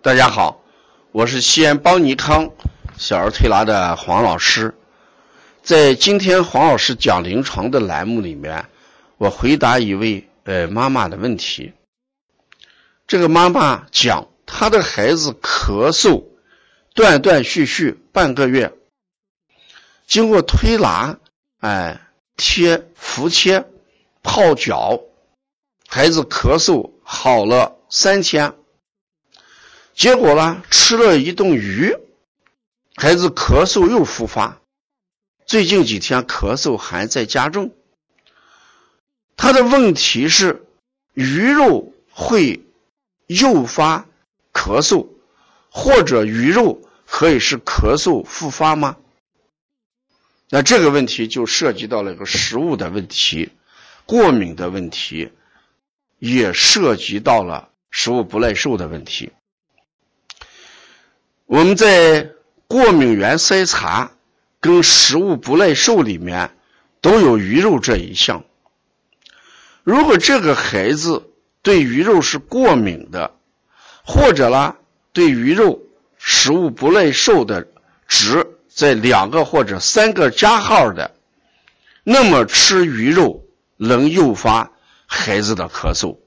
大家好，我是西安邦尼康小儿推拿的黄老师。在今天黄老师讲临床的栏目里面，我回答一位呃妈妈的问题。这个妈妈讲，她的孩子咳嗽断断续续半个月，经过推拿，哎，贴敷贴、泡脚，孩子咳嗽好了三天。结果呢，吃了一顿鱼，孩子咳嗽又复发，最近几天咳嗽还在加重。他的问题是，鱼肉会诱发咳嗽，或者鱼肉可以是咳嗽复发吗？那这个问题就涉及到了一个食物的问题，过敏的问题，也涉及到了食物不耐受的问题。我们在过敏原筛查跟食物不耐受里面都有鱼肉这一项。如果这个孩子对鱼肉是过敏的，或者呢对鱼肉食物不耐受的值在两个或者三个加号的，那么吃鱼肉能诱发孩子的咳嗽。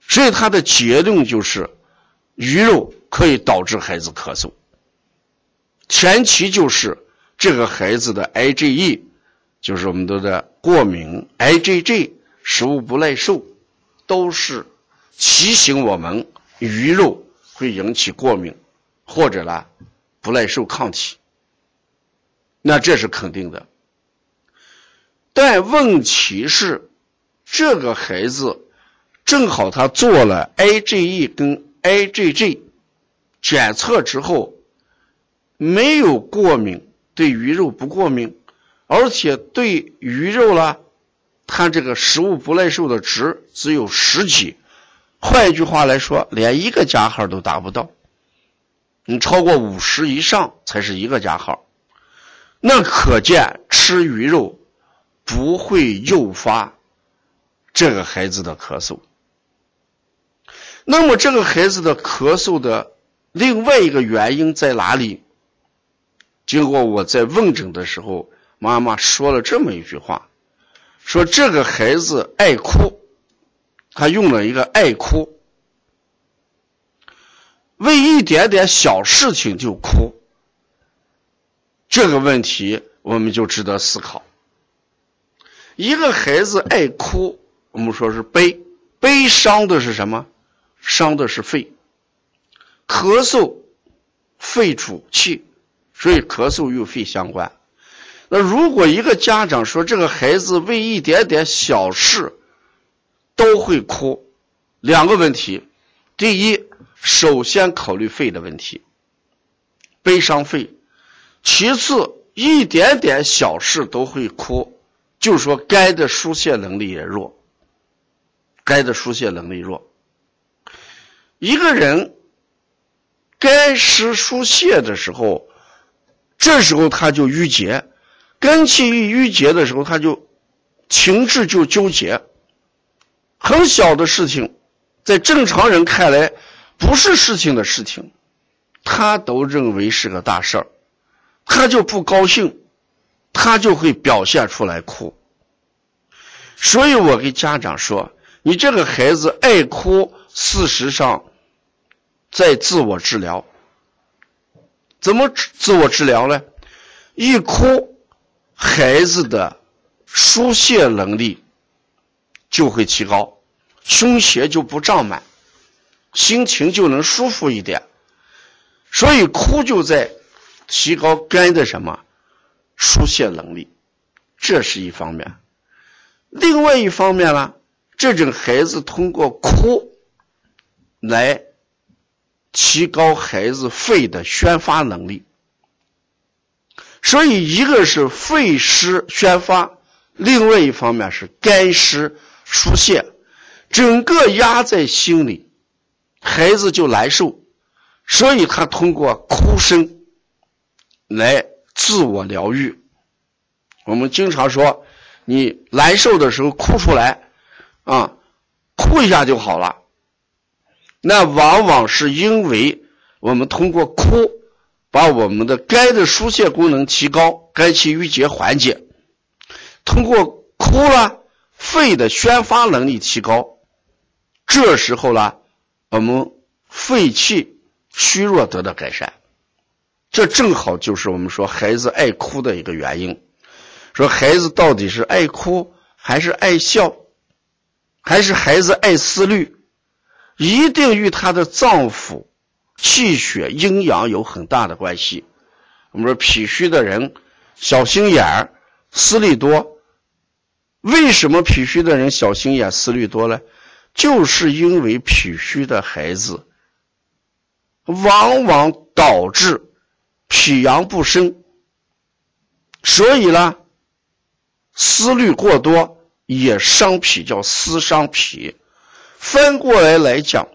所以他的结论就是鱼肉。可以导致孩子咳嗽，前提就是这个孩子的 IgE，就是我们说的过敏 IgG，食物不耐受，都是提醒我们鱼肉会引起过敏，或者呢不耐受抗体，那这是肯定的。但问题是，这个孩子正好他做了 IgE 跟 IgG。检测之后没有过敏，对鱼肉不过敏，而且对鱼肉呢，它这个食物不耐受的值只有十几，换一句话来说，连一个加号都达不到。你超过五十以上才是一个加号，那可见吃鱼肉不会诱发这个孩子的咳嗽。那么这个孩子的咳嗽的。另外一个原因在哪里？经过我在问诊的时候，妈妈说了这么一句话：说这个孩子爱哭，他用了一个爱哭，为一点点小事情就哭。这个问题我们就值得思考。一个孩子爱哭，我们说是悲，悲伤的是什么？伤的是肺。咳嗽，肺主气，所以咳嗽与肺相关。那如果一个家长说这个孩子为一点点小事都会哭，两个问题：第一，首先考虑肺的问题，悲伤肺；其次，一点点小事都会哭，就说肝的疏泄能力也弱，肝的疏泄能力弱。一个人。肝湿疏泄的时候，这时候他就郁结，肝气一郁结的时候，他就情志就纠结。很小的事情，在正常人看来不是事情的事情，他都认为是个大事儿，他就不高兴，他就会表现出来哭。所以我给家长说：“你这个孩子爱哭，事实上。”在自我治疗，怎么自我治疗呢？一哭，孩子的疏泄能力就会提高，胸胁就不胀满，心情就能舒服一点。所以哭就在提高肝的什么疏泄能力，这是一方面。另外一方面呢，这种孩子通过哭来。提高孩子肺的宣发能力，所以一个是肺湿宣发，另外一方面是肝湿疏泄，整个压在心里，孩子就难受，所以他通过哭声来自我疗愈。我们经常说，你难受的时候哭出来，啊，哭一下就好了。那往往是因为我们通过哭，把我们的肝的疏泄功能提高，肝气郁结缓解；通过哭了，肺的宣发能力提高。这时候呢，我们肺气虚弱得到改善。这正好就是我们说孩子爱哭的一个原因。说孩子到底是爱哭还是爱笑，还是孩子爱思虑，一定与他的脏腑、气血、阴阳有很大的关系。我们说脾虚的人小心眼儿、思虑多，为什么脾虚的人小心眼、思虑多呢？就是因为脾虚的孩子往往导致脾阳不生，所以呢。思虑过多也伤脾，叫思伤脾。翻过来来讲，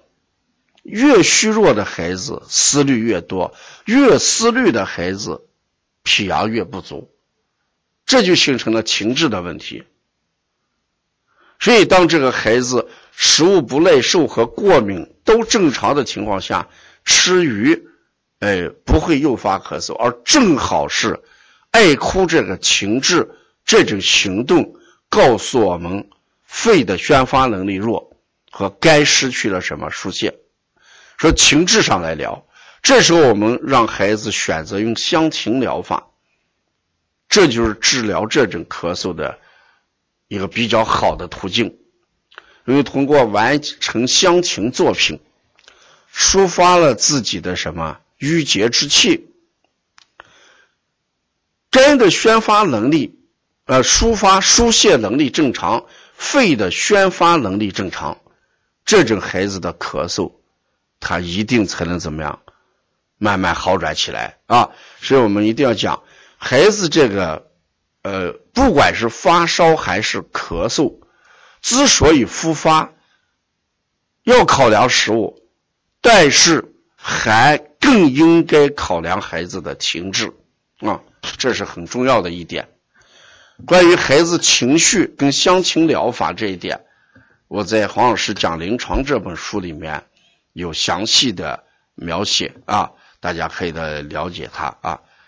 越虚弱的孩子思虑越多，越思虑的孩子脾阳越不足，这就形成了情志的问题。所以，当这个孩子食物不耐受和过敏都正常的情况下，吃鱼，哎，不会诱发咳嗽，而正好是爱哭这个情志。这种行动告诉我们，肺的宣发能力弱，和肝失去了什么疏泄。说情志上来聊，这时候我们让孩子选择用香芹疗法，这就是治疗这种咳嗽的一个比较好的途径。因为通过完成香芹作品，抒发了自己的什么郁结之气，肝的宣发能力。呃，抒发疏泄能力正常，肺的宣发能力正常，这种孩子的咳嗽，他一定才能怎么样，慢慢好转起来啊！所以我们一定要讲，孩子这个，呃，不管是发烧还是咳嗽，之所以复发，要考量食物，但是还更应该考量孩子的情志啊，这是很重要的一点。关于孩子情绪跟乡情疗法这一点，我在黄老师讲临床这本书里面有详细的描写啊，大家可以的了解它啊。